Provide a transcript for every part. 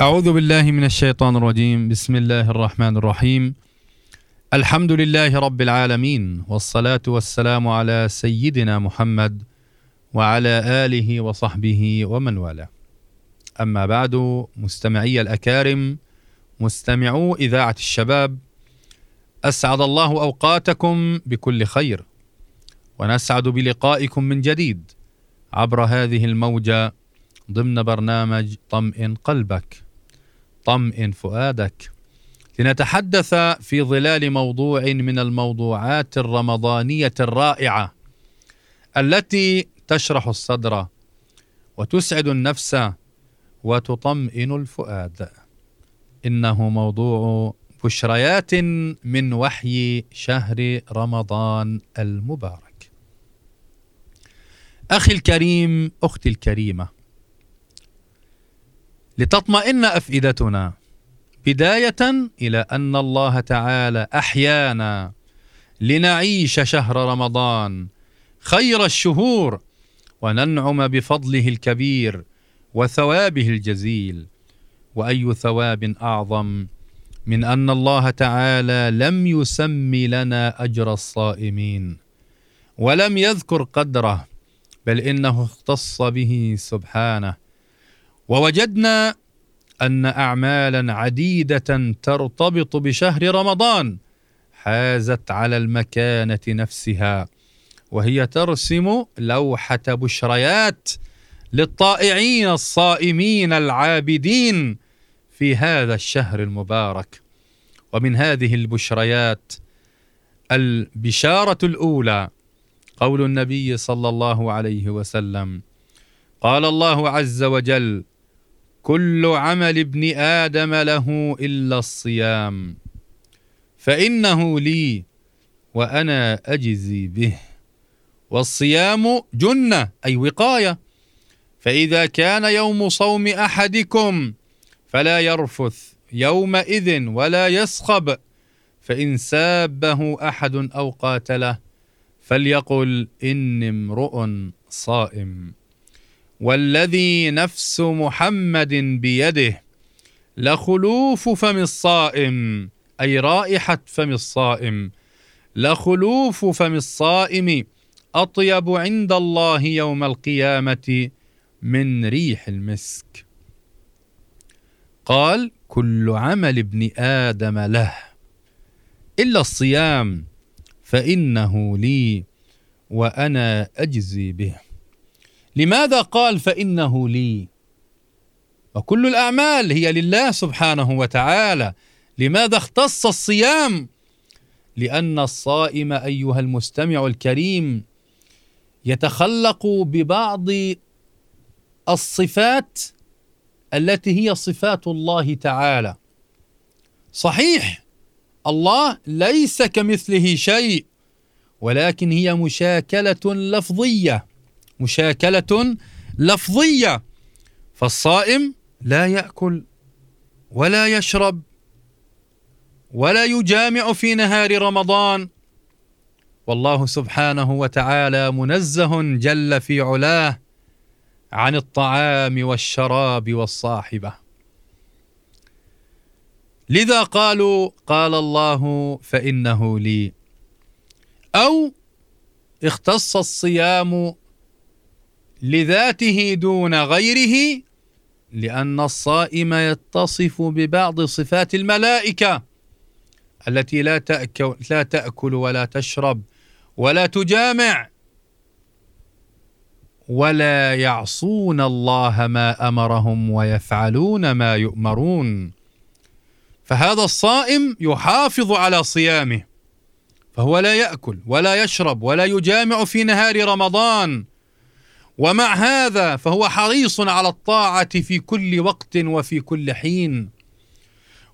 أعوذ بالله من الشيطان الرجيم. بسم الله الرحمن الرحيم. الحمد لله رب العالمين والصلاة والسلام على سيدنا محمد وعلى آله وصحبه ومن والاه. أما بعد مستمعي الأكارم مستمعو إذاعة الشباب أسعد الله أوقاتكم بكل خير ونسعد بلقائكم من جديد عبر هذه الموجة ضمن برنامج طمئن قلبك. طمئن فؤادك. لنتحدث في ظلال موضوع من الموضوعات الرمضانية الرائعة التي تشرح الصدر وتسعد النفس وتطمئن الفؤاد. إنه موضوع بشريات من وحي شهر رمضان المبارك. أخي الكريم أختي الكريمة لتطمئن أفئدتنا. بداية إلى أن الله تعالى أحيانا لنعيش شهر رمضان خير الشهور وننعم بفضله الكبير وثوابه الجزيل. وأي ثواب أعظم من أن الله تعالى لم يسم لنا أجر الصائمين ولم يذكر قدره بل إنه اختص به سبحانه. ووجدنا أن اعمالا عديدة ترتبط بشهر رمضان حازت على المكانة نفسها وهي ترسم لوحة بشريات للطائعين الصائمين العابدين في هذا الشهر المبارك. ومن هذه البشريات البشارة الأولى قول النبي صلى الله عليه وسلم قال الله عز وجل كل عمل ابن آدم له إلا الصيام. فإنه لي وأنا أجزي به. والصيام جنة أي وقاية. فإذا كان يوم صوم أحدكم فلا يرفث يومئذ ولا يصخب فإن سابه أحد أو قاتله فليقل إني امرؤ صائم. والذي نفس محمد بيده لخلوف فم الصائم أي رائحة فم الصائم. لخلوف فم الصائم أطيب عند الله يوم القيامة من ريح المسك. قال كل عمل ابن آدم له إلا الصيام فإنه لي وأنا أجزي به. لماذا قال فإنه لي؟ وكل الأعمال هي لله سبحانه وتعالى. لماذا اختص الصيام؟ لأن الصائم أيها المستمع الكريم يتخلق ببعض الصفات التي هي صفات الله تعالى. صحيح الله ليس كمثله شيء ولكن هي مشاكلة لفظية. مشاكلة لفظية فالصائم لا يأكل ولا يشرب ولا يجامع في نهار رمضان. والله سبحانه وتعالى منزه جل في علاه عن الطعام والشراب والصاحبة. لذا قالوا قال الله فإنه لي. أو اختص الصيام لذاته دون غيره لأن الصائم يتصف ببعض صفات الملائكة التي لا تاكل لا تأكل ولا تشرب ولا تجامع. ولا يعصون الله ما أمرهم ويفعلون ما يؤمرون. فهذا الصائم يحافظ على صيامه فهو لا يأكل ولا يشرب ولا يجامع في نهار رمضان. ومع هذا فهو حريص على الطاعة في كل وقت وفي كل حين.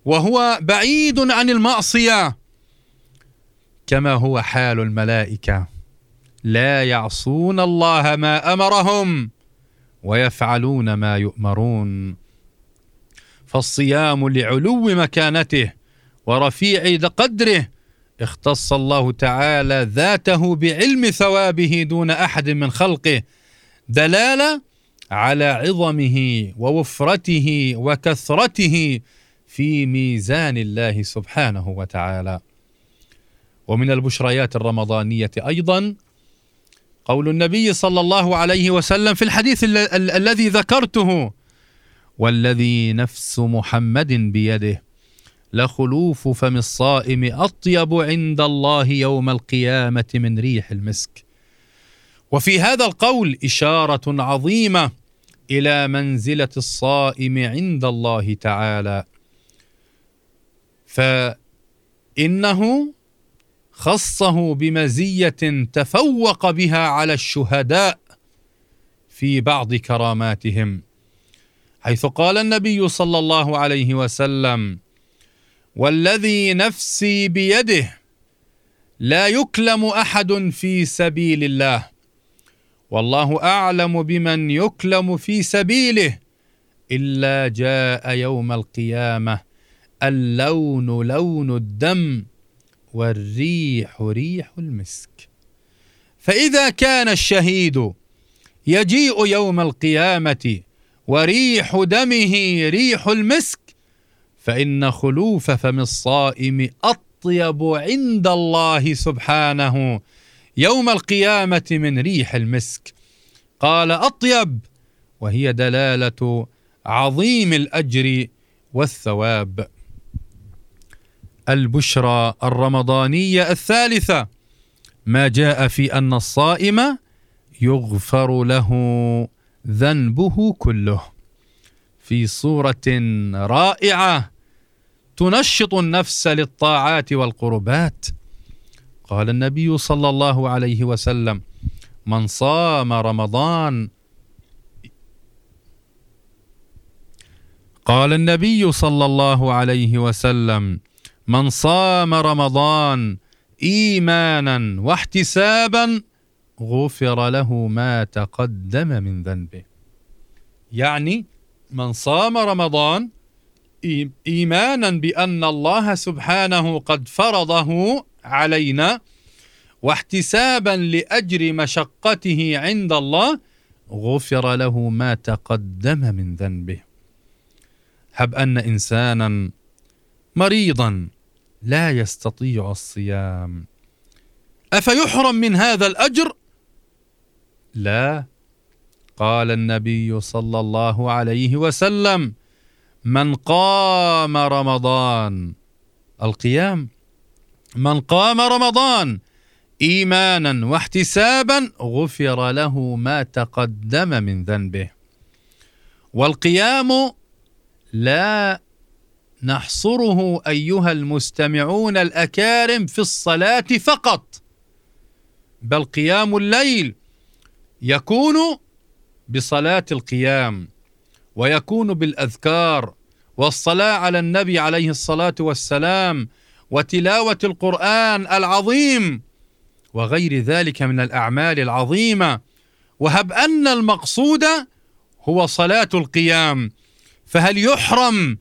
وهو بعيد عن المعصية كما هو حال الملائكة. لا يعصون الله ما أمرهم ويفعلون ما يؤمرون. فالصيام لعلو مكانته ورفيع قدره اختص الله تعالى ذاته بعلم ثوابه دون أحد من خلقه دلالة على عظمه ووفرته وكثرته في ميزان الله سبحانه وتعالى. ومن البشريات الرمضانية أيضا قول النبي صلى الله عليه وسلم في الحديث ال ال الذي ذكرته والذي نفس محمد بيده لخلوف فم الصائم أطيب عند الله يوم القيامة من ريح المسك. وفي هذا القول إشارة عظيمة إلى منزلة الصائم عند الله تعالى. فإنه خصه بمزية تفوق بها على الشهداء في بعض كراماتهم حيث قال النبي صلى الله عليه وسلم والذي نفسي بيده لا يكلم أحد في سبيل الله والله أعلم بمن يكلم في سبيله إلا جاء يوم القيامة اللون لون الدم والريح ريح المسك. فإذا كان الشهيد يجيء يوم القيامة وريح دمه ريح المسك فإن خلوف فم الصائم أطيب عند الله سبحانه يوم القيامة من ريح المسك. قال أطيب وهي دلالة عظيم الأجر والثواب. البشرى الرمضانية الثالثة ما جاء في أن الصائم يغفر له ذنبه كله. في صورة رائعة تنشط النفس للطاعات والقربات. قال النبي صلى الله عليه وسلم من صام رمضان قال النبي صلى الله عليه وسلم من صام رمضان إيمانا واحتسابا غفر له ما تقدم من ذنبه. يعني من صام رمضان إيمانا بأن الله سبحانه قد فرضه علينا واحتسابا لأجر مشقته عند الله غفر له ما تقدم من ذنبه. هب أن انسانا مريضا لا يستطيع الصيام. أفيحرم من هذا الأجر؟ لا. قال النبي صلى الله عليه وسلم من قام رمضان القيام من قام رمضان إيمانا واحتسابا غفر له ما تقدم من ذنبه. والقيام لا نحصره أيها المستمعون الأكارم في الصلاة فقط بل قيام الليل يكون بصلاة القيام ويكون بالأذكار والصلاة على النبي عليه الصلاة والسلام وتلاوة القرآن العظيم وغير ذلك من الأعمال العظيمة. وهب أن المقصود هو صلاة القيام. فهل يحرم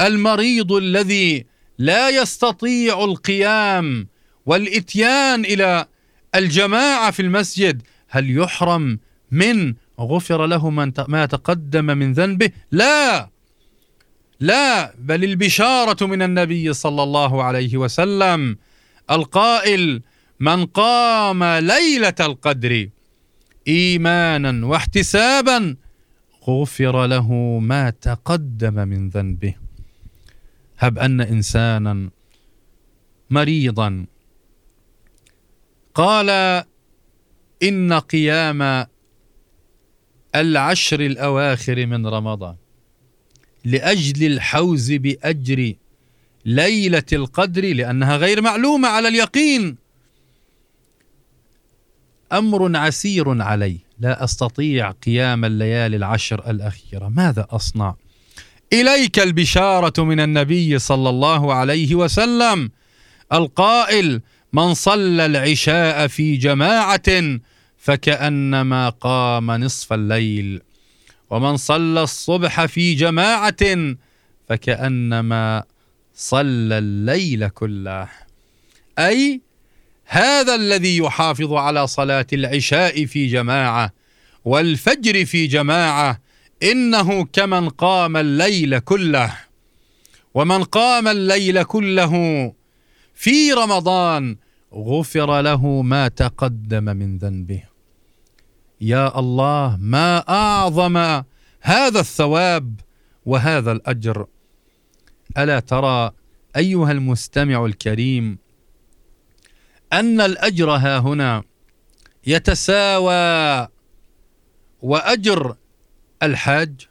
المريض الذي لا يستطيع القيام والإتيان إلى الجماعة في المسجد هل يحرم من غفر له ما تقدم من ذنبه؟ لا! لا بل البشارة من النبي صلى الله عليه وسلم القائل من قام ليلة القدر إيمانا واحتسابا غفر له ما تقدم من ذنبه. هب أن إنسانا مريضا. قال إن قيام العشر الأواخر من رمضان. لأجل الحوز بأجر ليلة القدر لأنها غير معلومة على اليقين. أمر عسير عليه لا أستطيع قيام الليالي العشر الأخيرة. ماذا أصنع؟ إليك البشارة من النبي صلى الله عليه وسلم. القائل من صلى العشاء في جماعة فكأنما قام نصف الليل. ومن صلى الصبح في جماعة فكأنما صلى الليل كله. أي هذا الذي يحافظ على صلاة العشاء في جماعة والفجر في جماعة إنه كمن قام الليل كله. ومن قام الليل كله في رمضان غفر له ما تقدم من ذنبه. يا الله ما أعظم هذا الثواب وهذا الأجر. ألا ترى أيها المستمع الكريم أن الأجر ها هنا يتساوى وأجر الحاج؟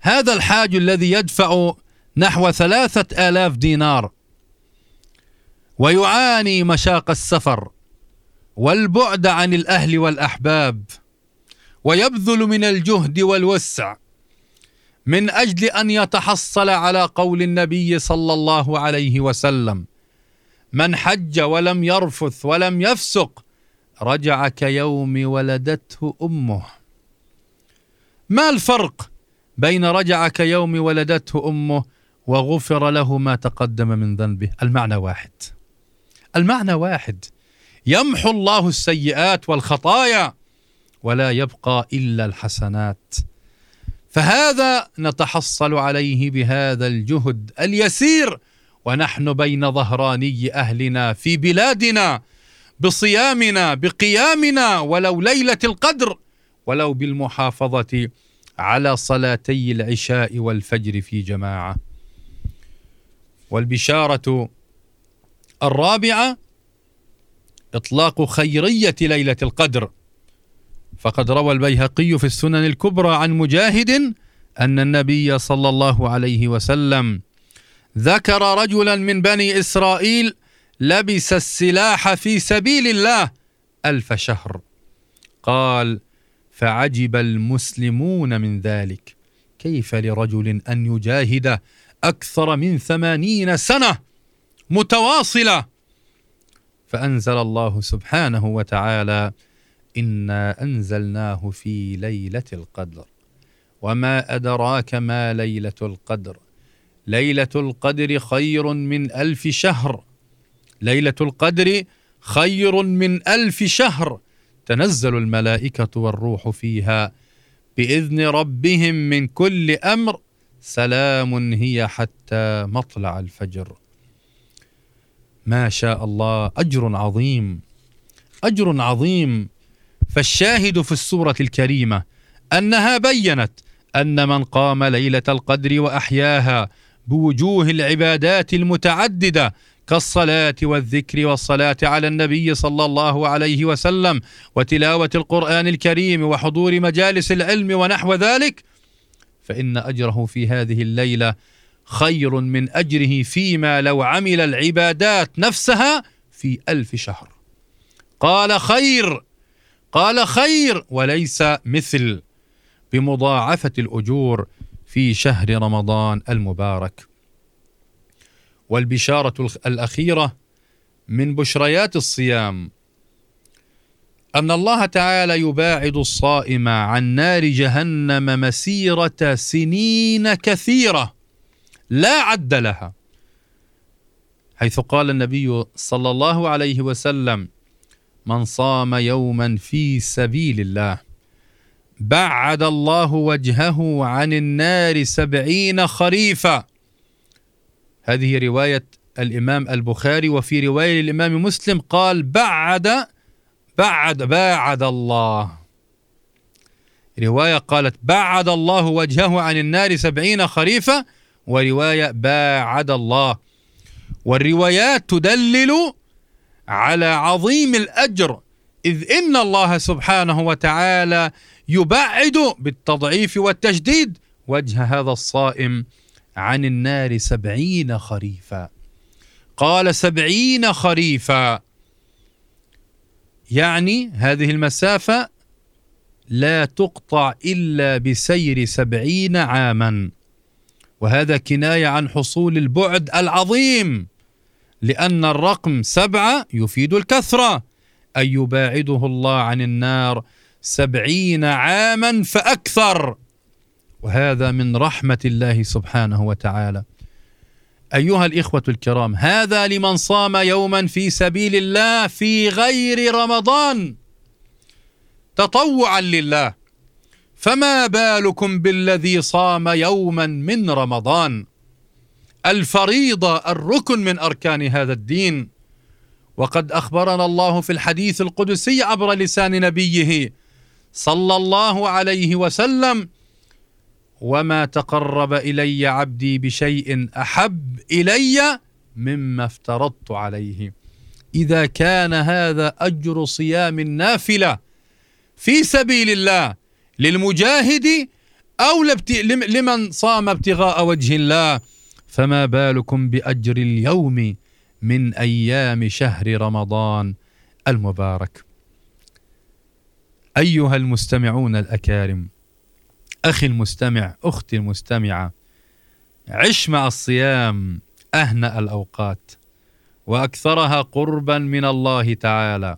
هذا الحاج الذي يدفع نحو ثلاثة آلاف دينار ويعاني مشاق السفر والبعد عن الأهل والأحباب ويبذل من الجهد والوسع من أجل أن يتحصل على قول النبي صلى الله عليه وسلم من حج ولم يرفث ولم يفسق رجع كيوم ولدته أمه. ما الفرق بين رجع كيوم ولدته أمه وغفر له ما تقدم من ذنبه؟ المعنى واحد. المعنى واحد. يمحو الله السيئات والخطايا ولا يبقى إلا الحسنات. فهذا نتحصل عليه بهذا الجهد اليسير ونحن بين ظهراني أهلنا في بلادنا بصيامنا بقيامنا ولو ليلة القدر ولو بالمحافظة على صلاتي العشاء والفجر في جماعة. والبشارة الرابعة إطلاق خيرية ليلة القدر. فقد روى البيهقي في السنن الكبرى عن مجاهد أن النبي صلى الله عليه وسلم ذكر رجلا من بني إسرائيل لبس السلاح في سبيل الله ألف شهر. قال فعجب المسلمون من ذلك. كيف لرجل أن يجاهد أكثر من ثمانين سنة متواصلة فأنزل الله سبحانه وتعالى إنا أنزلناه في ليلة القدر. وما أدراك ما ليلة القدر؟ ليلة القدر خير من ألف شهر. ليلة القدر خير من ألف شهر. تنزل الملائكة والروح فيها بإذن ربهم من كل أمر. سلام هي حتى مطلع الفجر. ما شاء الله أجر عظيم أجر عظيم. فالشاهد في السورة الكريمة أنها بينت أن من قام ليلة القدر وأحياها بوجوه العبادات المتعددة كالصلاة والذكر والصلاة على النبي صلى الله عليه وسلم وتلاوة القرآن الكريم وحضور مجالس العلم ونحو ذلك فإن أجره في هذه الليلة خير من أجره فيما لو عمل العبادات نفسها في ألف شهر. قال خير قال خير وليس مثل بمضاعفة الأجور في شهر رمضان المبارك. والبشارة الأخيرة من بشريات الصيام. أن الله تعالى يباعد الصائم عن نار جهنم مسيرة سنين كثيرة. لا عد لها. حيث قال النبي صلى الله عليه وسلم من صام يوما في سبيل الله بعد الله وجهه عن النار سبعين خريفا. هذه رواية الإمام البخاري وفي رواية الإمام مسلم قال بعد بعد باعد الله. رواية قالت بعد الله وجهه عن النار سبعين خريفا ورواية باعد الله. والروايات تدلل على عظيم الأجر إذ إن الله سبحانه وتعالى يبعد بالتضعيف والتجديد وجه هذا الصائم عن النار سبعين خريفا. قال سبعين خريفا. يعني هذه المسافة لا تقطع إلا بسير سبعين عاما. وهذا كناية عن حصول البعد العظيم لأن الرقم سبعة يفيد الكثرة أن يباعده الله عن النار سبعين عاما فأكثر. وهذا من رحمة الله سبحانه وتعالى. أيها الإخوة الكرام هذا لمن صام يوما في سبيل الله في غير رمضان. تطوعا لله. فما بالكم بالذي صام يوما من رمضان؟ الفريضة الركن من أركان هذا الدين. وقد أخبرنا الله في الحديث القدسي عبر لسان نبيه صلى الله عليه وسلم وما تقرب إلي عبدي بشيء أحب إلي مما افترضت عليه. إذا كان هذا أجر صيام النافلة في سبيل الله للمجاهد أو لمن صام ابتغاء وجه الله. فما بالكم بأجر اليوم من أيام شهر رمضان المبارك؟ أيها المستمعون الأكارم أخي المستمع أختي المستمعة عش مع الصيام أهنأ الأوقات وأكثرها قربا من الله تعالى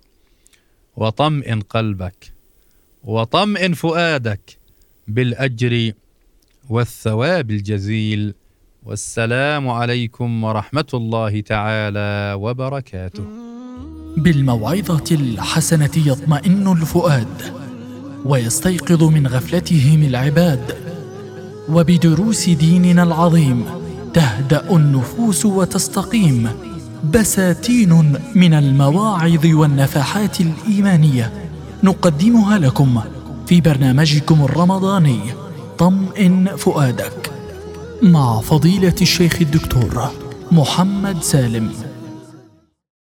وطمئن قلبك. وطمئن فؤادك بالأجر والثواب الجزيل. والسلام عليكم ورحمة الله تعالى وبركاته. بالموعظة الحسنة يطمئن الفؤاد ويستيقظ من غفلتهم العباد. وبدروس ديننا العظيم تهدأ النفوس وتستقيم. بساتين من المواعظ والنفحات الإيمانية نقدمها لكم في برنامجكم الرمضاني طمئن فؤادك مع فضيلة الشيخ الدكتور محمد سالم.